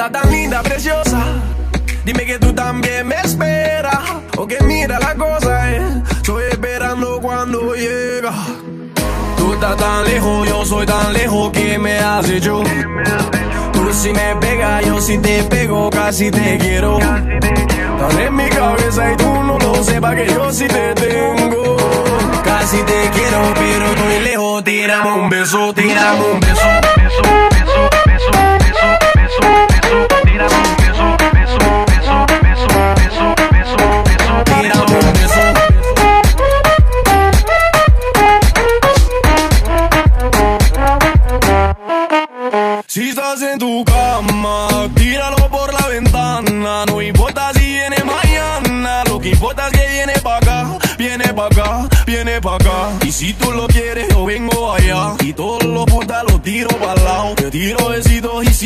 Estás tan linda, preciosa. Dime que tú también me esperas. O que mira la cosa, eh. Estoy esperando cuando llega. Tú estás tan lejos, yo soy tan lejos que me has hecho. Tú si me pegas, yo si te pego, casi te quiero. Estás en mi cabeza y tú no lo sepas que yo sí te tengo. Casi te quiero, pero estoy lejos. Tiramos un beso, tiramos un beso.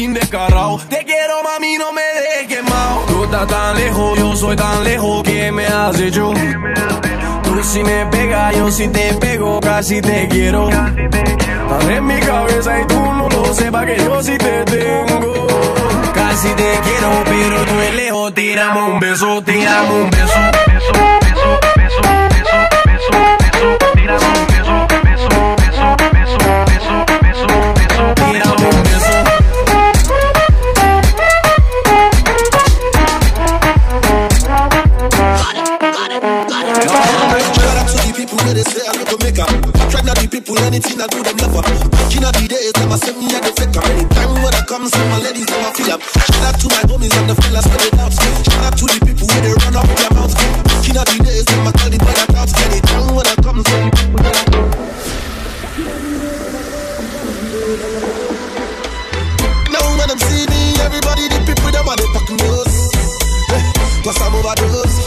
sin. Te quiero, mami, no me dejes quemado. Tú estás tan lejos, yo soy tan lejos. ¿Qué me has hecho? Tú si me pegas, yo si te pego, casi te quiero. Estás en mi cabeza y tú no lo sepas que yo sí te tengo. Casi te quiero, pero tú es lejos. Tiramos un beso, tiramos un beso. Anything I do them love her. Back in the days, them I send me the faker. Anytime when I come, see my ladies, them I feel up. Shout out to my homies and the fellas for the doubts. Shout out to the people where they run up their mouths. Back in the days, them I tell the brother doubts. Anytime when I come, the people Now when I'm see me, everybody, the people, them are they fucking nose. Cause I'm overdose.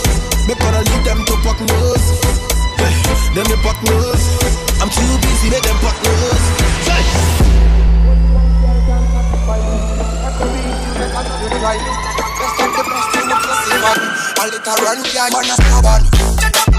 Make gonna leave them to fuck nose. Them the partners. I'm too busy, make them lose. Just like the best in the pussy, man. A little run, can't stubborn.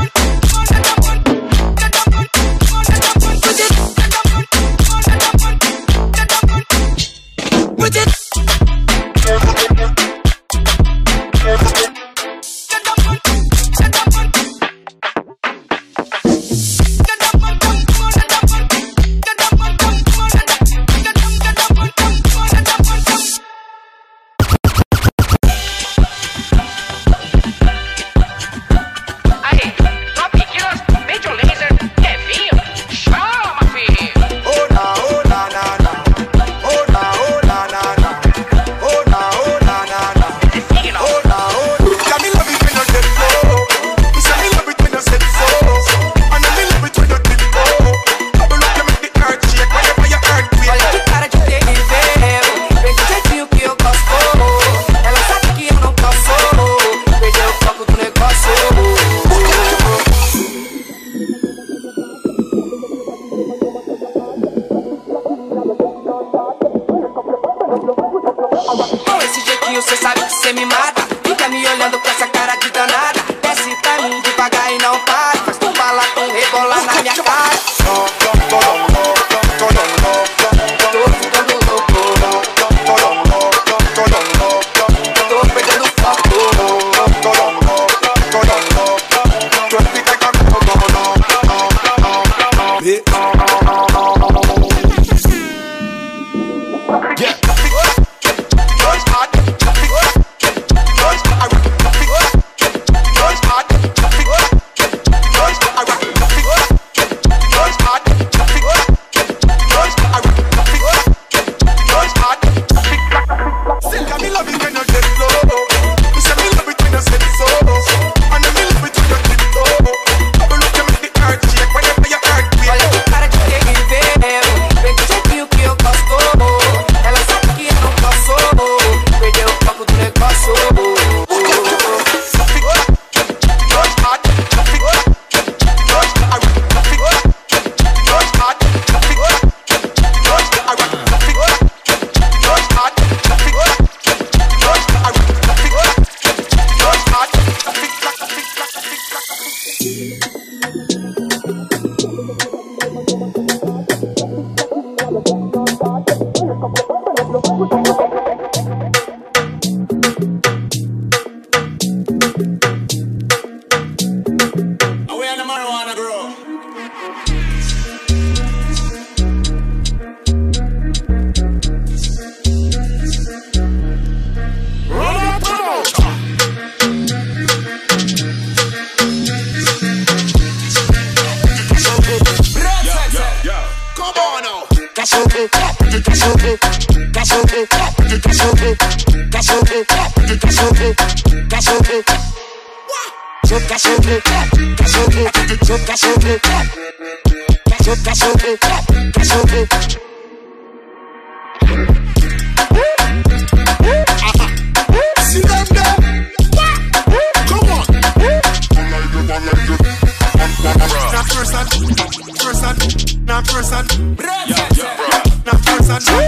We are gonna stubborn.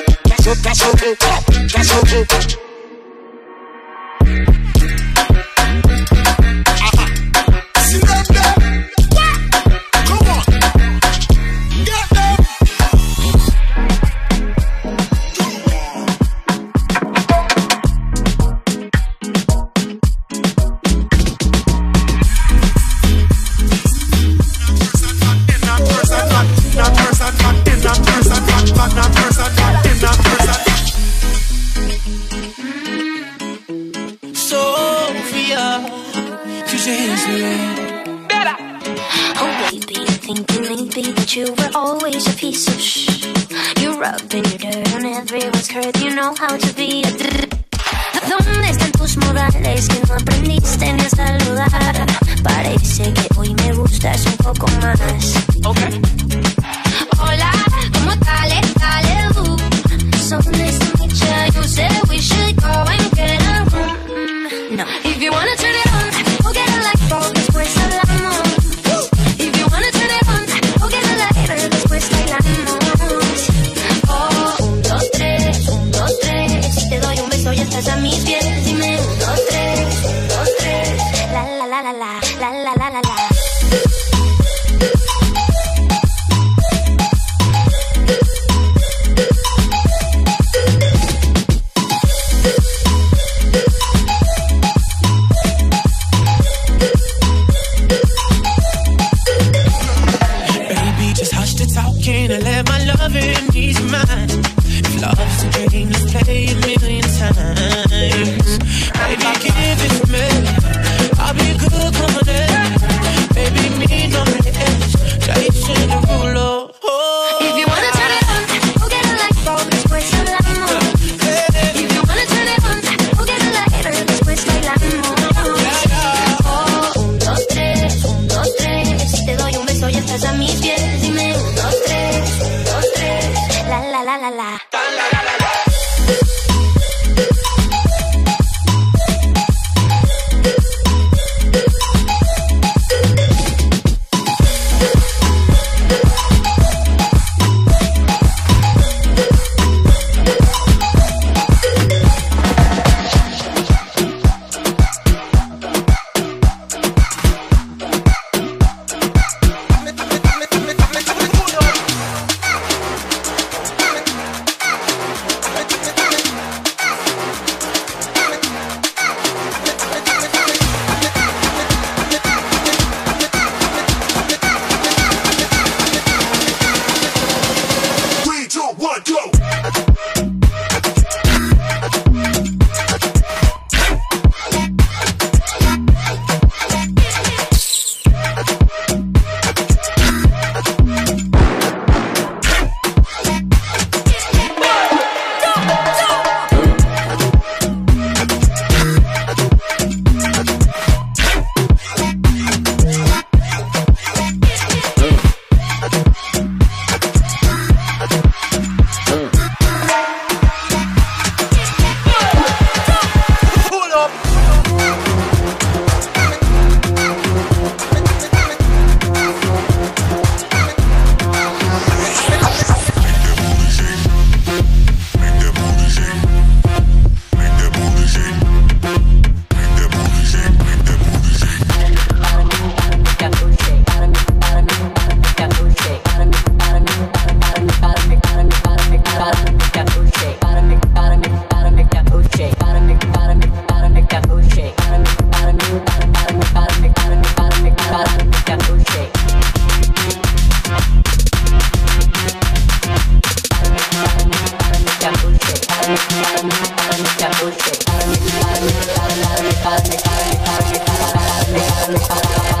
That's okay. That's okay. Oh baby, thinking lately that you were always a piece of shh. You rubbing your dirt on everyone's curd. You know how to be a. ¿Dónde están tus modales que no aprendiste ni a saludar? Parece que hoy me gustas un poco más. Okay. Hola, ¿cómo dale, dale, uh. So nice to meet you. You said we should go and get a room. No, if you wanna You